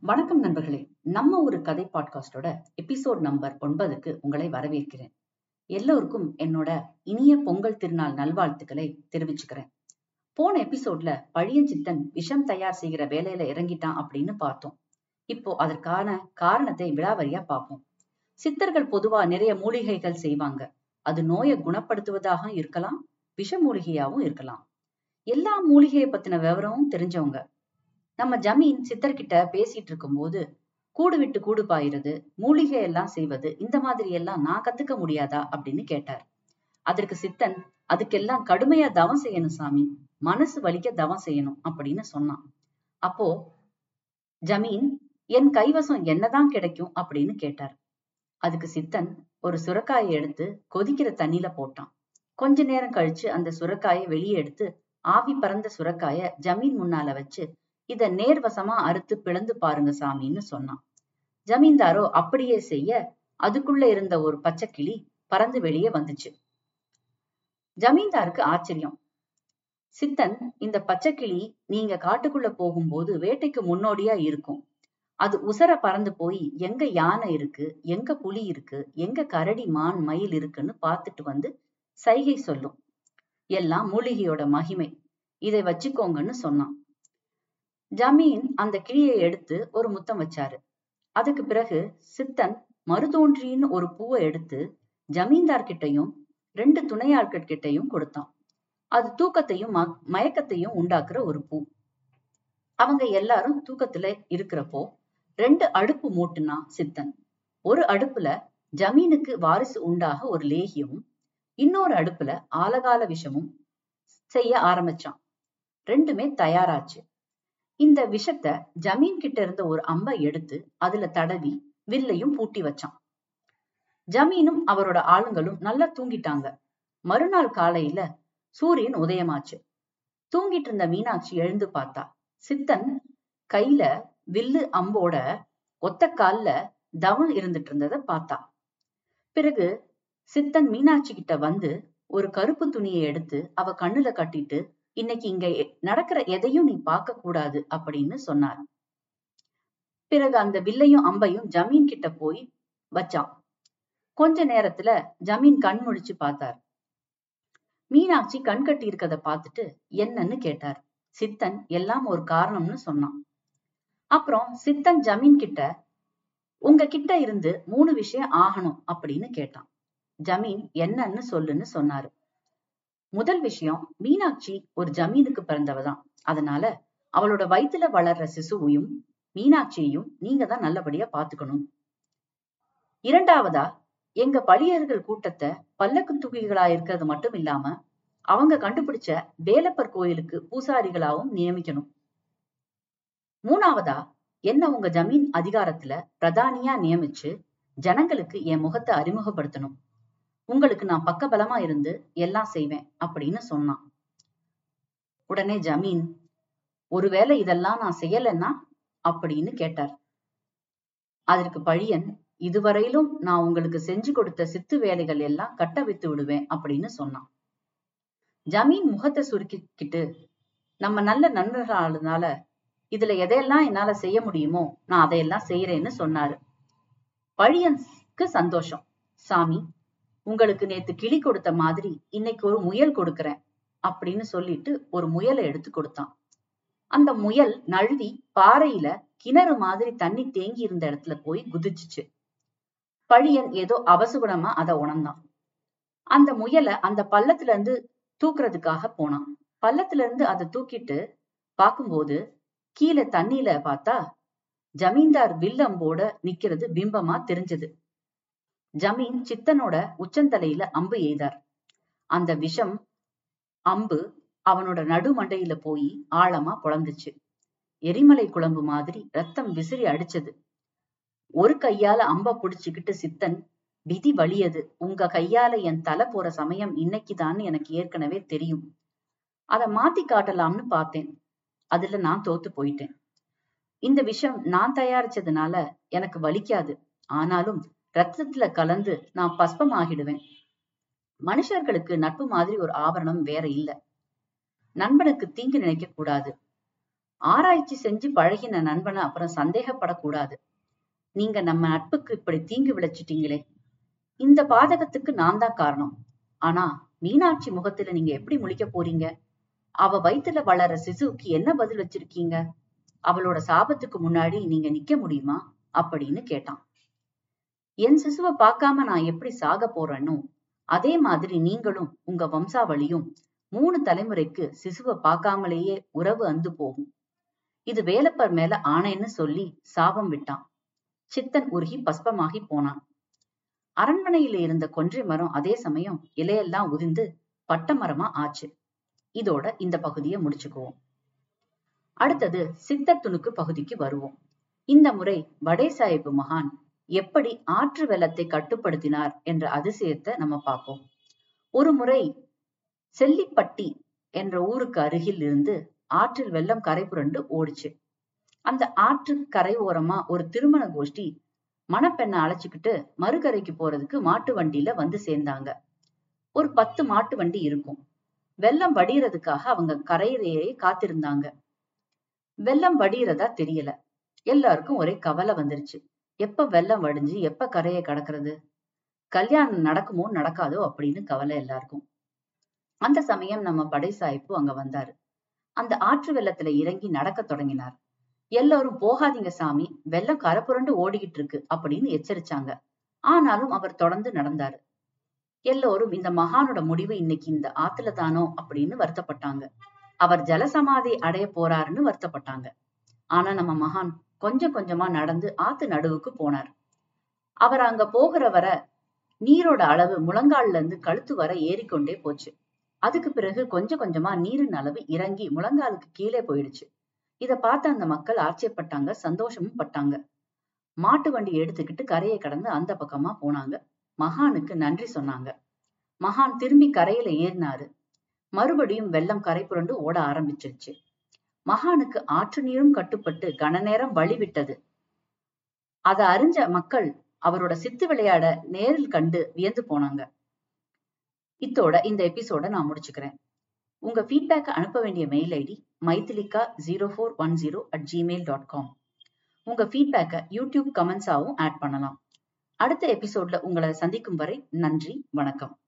வணக்கம் நண்பர்களே. நம்ம ஒரு கதை பாட்காஸ்டோட எபிசோட் நம்பர் ஒன்பதுக்கு உங்களை வரவேற்கிறேன். எல்லோருக்கும் என்னோட இனிய பொங்கல் திருநாள் நல்வாழ்த்துக்களை தெரிவிச்சுக்கிறேன். போன எபிசோட்ல பழியஞ்சித்தன் விஷம் தயார் செய்கிற வேலையில இறங்கிட்டான் அப்படின்னு பார்த்தோம். இப்போ அதற்கான காரணத்தை விழாவரியா பார்ப்போம். சித்தர்கள் பொதுவா நிறைய மூலிகைகள் செய்வாங்க. அது நோயை குணப்படுத்துவதாக இருக்கலாம் விஷ மூலிகையாவும் இருக்கலாம். எல்லா மூலிகையை பத்தின விவரமும் தெரிஞ்சவங்க நம்ம ஜமீன் சித்தர்கிட்ட பேசிட்டு இருக்கும்போது கூடு விட்டு கூடு பாயிறது மூலிகை எல்லாம் செய்வது இந்த மாதிரி எல்லாம் நான் கத்துக்க முடியாதா அப்படின்னு கேட்டார். அதற்கு சித்தன் அதுக்கெல்லாம் கடுமையா தவம் செய்யணும் சாமி மனசு வலிக்க தவம் செய்யணும் அப்படின்னு சொன்னான். அப்போ ஜமீன் என் கைவசம் என்னதான் கிடைக்கும் அப்படின்னு கேட்டார். அதுக்கு சித்தன் ஒரு சுரக்காயை எடுத்து கொதிக்கிற தண்ணியில போட்டான். கொஞ்ச நேரம் கழிச்சு அந்த சுரக்காயை வெளியே எடுத்து ஆவி பறந்த சுரக்காய ஜமீன் முன்னால வச்சு இத நேர்வசமா அறுத்து பிளந்து பாருங்க சாமின்னு சொன்னான். ஜமீன்தாரோ அப்படியே செய்ய அதுக்குள்ள இருந்த ஒரு பச்சைக்கிளி பறந்து வெளியே வந்துச்சு. ஜமீன்தாருக்கு ஆச்சரியம். சித்தன் இந்த பச்சைக்கிளி நீங்க காட்டுக்குள்ள போகும்போது வேட்டைக்கு முன்னோடியா இருக்கும். அது உசர பறந்து போய் எங்க யானை இருக்கு எங்க புலி இருக்கு எங்க கரடி மான் மயில் இருக்குன்னு பார்த்துட்டு வந்து சைகை சொல்லும். எல்லாம் மூலிகையோட மகிமை. இதை வச்சுக்கோங்கன்னு சொன்னான். ஜமீன் அந்த கிளியை எடுத்து ஒரு முத்தம் வச்சாரு. அதுக்கு பிறகு சித்தன் மறுதோன்றின்னு ஒரு பூவை எடுத்து ஜமீன்தார் கிட்டையும் ரெண்டு துணையாட்கள் கிட்டையும் கொடுத்தான். அது தூக்கத்தையும் மயக்கத்தையும் உண்டாக்குற ஒரு பூ. அவங்க எல்லாரும் தூக்கத்துல இருக்கிறப்போ ரெண்டு அடுப்பு மூட்டுனா சித்தன். ஒரு அடுப்புல ஜமீனுக்கு வாரிசு உண்டாக ஒரு லேகியமும் இன்னொரு அடுப்புல ஆலகால விஷமும் செய்ய ஆரம்பிச்சான். ரெண்டுமே தயாராச்சு. இந்த விஷத்த ஜமீன் கிட்ட இருந்த ஒரு அம்பை எடுத்து அதுல தடவி வில்லையும் பூட்டி வச்சான். ஜமீனும் அவரோட ஆளுங்களும் நல்லா தூங்கிட்டாங்க. மறுநாள் காலையில சூரியன் உதயமாச்சு. தூங்கிட்டு இருந்த மீனாட்சி எழுந்து பார்த்தா சித்தன் கையில வில்லு அம்போட ஒத்த கால்ல தவன் இருந்துட்டு இருந்தத பார்த்தா. பிறகு சித்தன் மீனாட்சி கிட்ட வந்து ஒரு கருப்பு துணியை எடுத்து அவ கண்ணுல கட்டிட்டு இன்னைக்கு இங்க நடக்கிற எதையும் நீ பார்க்க கூடாது அப்படின்னு சொன்னார். பிறகு அந்த வில்லையும் அம்பையும் ஜமீன் கிட்ட போய் வச்சான். கொஞ்ச நேரத்துல ஜமீன் கண் முழிச்சு பார்த்தார். மீனாட்சி கண் கட்டி இருக்கத பார்த்துட்டு என்னன்னு கேட்டார். சித்தன் எல்லாம் ஒரு காரணம்னு சொன்னான். அப்புறம் சித்தன் ஜமீன் கிட்ட உங்க கிட்ட இருந்து மூணு விஷயம் ஆகணும் அப்படின்னு கேட்டான். ஜமீன் என்னன்னு சொல்லுன்னு சொன்னாரு. முதல் விஷயம் மீனாட்சி ஒரு ஜமீனுக்கு பிறந்தவதான். அதனால அவளோட வயிற்றுல வளர்ற சிசுவையும் மீனாட்சியையும் நீங்க தான் நல்லபடியா பாத்துக்கணும். இரண்டாவதா எங்க பழியர்கள் கூட்டத்தை பல்லக்கு தூக்கிகளா இருக்கிறது மட்டும் இல்லாம அவங்க கண்டுபிடிச்ச வேலப்பர் கோயிலுக்கு பூசாரிகளாவும் நியமிக்கணும். மூணாவதா என்ன உங்க ஜமீன் அதிகாரத்துல பிரதானியா நியமிச்சு ஜனங்களுக்கு என் முகத்தை அறிமுகப்படுத்தணும். உங்களுக்கு நான் பக்கபலமா இருந்து எல்லாம் செய்வேன் அப்படின்னு சொன்னான். உடனே ஜமீன் ஒருவேளை இதெல்லாம் நான் செய்யலைன்னா? அப்படின்னு கேட்டார். அதற்கு பழியன் இதுவரையிலும் நான் உங்களுக்கு செஞ்சு கொடுத்த சித்து வேலைகள் எல்லாம் கட்ட வைத்து விடுவேன் அப்படின்னு சொன்னான். ஜமீன் முகத்தை சுருக்கிக்கிட்டு நம்ம நல்ல நண்பர்களானதுனால இதுல எதையெல்லாம் என்னால செய்ய முடியுமோ நான் அதையெல்லாம் செய்யறேன்னு சொன்னாரு. பழியனுக்கு சந்தோஷம். சாமி உங்களுக்கு நேத்து கிளி கொடுத்த மாதிரி இன்னைக்கு ஒரு முயல் கொடுக்கறேன் அப்படின்னு சொல்லிட்டு ஒரு முயலை எடுத்து கொடுத்தான். அந்த முயல் நழுவி பாறையில கிணறு மாதிரி தண்ணி தேங்கி இருந்த இடத்துல போய் குதிச்சுச்சு. பழியன் ஏதோ அவசுகுணமா அதை உணர்ந்தான். அந்த முயலை அந்த பள்ளத்துல இருந்து தூக்குறதுக்காக போனான். பள்ளத்துல இருந்து அதை தூக்கிட்டு பார்க்கும்போது கீழே தண்ணியில பார்த்தா ஜமீன்தார் வில்லம்போட நிக்கிறது பிம்பமா தெரிஞ்சது. ஜமீன் சித்தனோட உச்சந்தலையில அம்பு எய்தார். அந்த விஷம் அம்பு அவனோட நடுமண்டையில போய் ஆழமா குழந்துச்சு. எரிமலை குழம்பு மாதிரி ரத்தம் விசிறி அடிச்சது. ஒரு கையால அம்ப புடிச்சுக்கிட்டு சித்தன் விதி வலியது. உங்க கையால என் தலை போற சமயம் இன்னைக்குதான் எனக்கு ஏற்கனவே தெரியும். அத மாத்தி காட்டலாம்னு பார்த்தேன். அதுல நான் தோத்து போயிட்டேன். இந்த விஷம் நான் தயாரிச்சதுனால எனக்கு வலிக்காது. ஆனாலும் ரத்தத்துல கலந்து நான் பஸ்பம் ஆகிடுவேன் மனுஷர்களுக்கு நட்பு மாதிரி ஒரு ஆபரணம் வேற இல்ல. நண்பனுக்கு தீங்கு நினைக்க கூடாது. ஆராய்ச்சி செஞ்சு பழகின நண்பனை அப்புறம் சந்தேகப்படக்கூடாது. நீங்க நம்ம நட்புக்கு இப்படி தீங்கு விளைச்சிட்டீங்களே. இந்த பாதகத்துக்கு நான் தான் காரணம். ஆனா மீனாட்சி முகத்துல நீங்க எப்படி முழிக்க போறீங்க? அவ வயித்துல வளர சிசுவுக்கு என்ன பதில் வச்சிருக்கீங்க? அவளோட சாபத்துக்கு முன்னாடி நீங்க நிக்க முடியுமா? அப்படின்னு கேட்டான். என் சிசுவை பார்க்காம நான் எப்படி சாக போறேனோ? அதே மாதிரி நீங்களும் உங்க வம்சாவளியும் மூணு தலைமுறைக்கு சிசுவை பார்க்காமலேயே உறவு அந்து போகும். இது வேலப்பர் மேல ஆணைன்னு சொல்லி சாபம் விட்டான். சித்தன் உருகி பஸ்பமாகி போனான். அரண்மனையில இருந்த கொன்றை மரம் அதே சமயம் இலையெல்லாம் உதிர்ந்து பட்ட மரமா ஆச்சு. இதோட இந்த பகுதியை முடிச்சுக்குவோம். அடுத்தது சித்த துணுக்கு பகுதிக்கு வருவோம். இந்த முறை வடே சாஹிப் மகான் எப்படி ஆற்று வெள்ளத்தை கட்டுப்படுத்தினார் என்ற அதிசயத்தை நம்ம பார்ப்போம். ஒரு முறை செல்லிப்பட்டி என்ற ஊருக்கு அருகில் இருந்து ஆற்றில் வெள்ளம் கரை புரண்டு ஓடிச்சு. அந்த ஆற்று கரை ஓரமா ஒரு திருமண கோஷ்டி மணப்பெண்ணை அழைச்சுக்கிட்டு மறுகரைக்கு போறதுக்கு மாட்டு வண்டியில வந்து சேர்ந்தாங்க. ஒரு பத்து மாட்டு வண்டி இருக்கும். வெள்ளம் வடிகிறதுக்காக அவங்க கரையிலேயே காத்திருந்தாங்க. வெள்ளம் வடிகிறதா தெரியல. எல்லாருக்கும் ஒரே கவலை வந்துருச்சு. எப்ப வெள்ளம் வடிஞ்சு எப்ப கரையை கடக்கிறது? கல்யாணம் நடக்குமோ நடக்காதோ அப்படின்னு கவலை எல்லாருக்கும். அந்த சமயம் நம்ம படை சாய்ப்பு அங்க வந்தாரு. அந்த ஆற்று வெள்ளத்துல இறங்கி நடக்க தொடங்கினார். எல்லாரும் போகாதீங்க சாமி வெள்ளம் கரப்புரண்டு ஓடிக்கிட்டு இருக்கு அப்படின்னு எச்சரிச்சாங்க. ஆனாலும் அவர் தொடர்ந்து நடந்தாரு. எல்லோரும் இந்த மகானோட முடிவு இன்னைக்கு இந்த ஆத்துல தானோ? அப்படின்னு வருத்தப்பட்டாங்க. அவர் ஜலசமாதி அடைய போறாருன்னு வருத்தப்பட்டாங்க. ஆனா நம்ம மகான் கொஞ்சம் கொஞ்சமா நடந்து ஆத்து நடுவுக்கு போனார். அவர் அங்க போகிற வர நீரோட அளவு முழங்கால்ல இருந்து கழுத்து வர ஏறிக்கொண்டே போச்சு. அதுக்கு பிறகு கொஞ்சம் கொஞ்சமா நீரின் அளவு இறங்கி முழங்காலுக்கு கீழே போயிடுச்சு. இத பார்த்த அந்த மக்கள் ஆச்சரியப்பட்டாங்க சந்தோஷமும் பட்டாங்க. மாட்டு வண்டி எடுத்துக்கிட்டு கரையை கடந்து அந்த பக்கமா போனாங்க. மகானுக்கு நன்றி சொன்னாங்க. மகான் திரும்பி கரையில ஏறினாரு. மறுபடியும் வெள்ளம் கரை புரண்டு ஓட ஆரம்பிச்சிருச்சு. மகானுக்கு ஆற்று நீரும் கட்டுப்பட்டு கன நேரம் வழிவிட்டது. அத அறிஞ்ச மக்கள் அவரோட சித்து விளையாட நேரில் கண்டு வியந்து போனாங்க. இத்தோட இந்த எபிசோட நான் முடிச்சுக்கிறேன். உங்க ஃபீட்பேக் அனுப்ப வேண்டிய mail ID Maithilika zero four one zero at Gmail dot com உங்க ஃபீட்பேக்கை யூடியூப் கமெண்ட்ஸாவும் ஆட் பண்ணலாம். அடுத்த எபிசோட்ல உங்களை சந்திக்கும் வரை நன்றி வணக்கம்.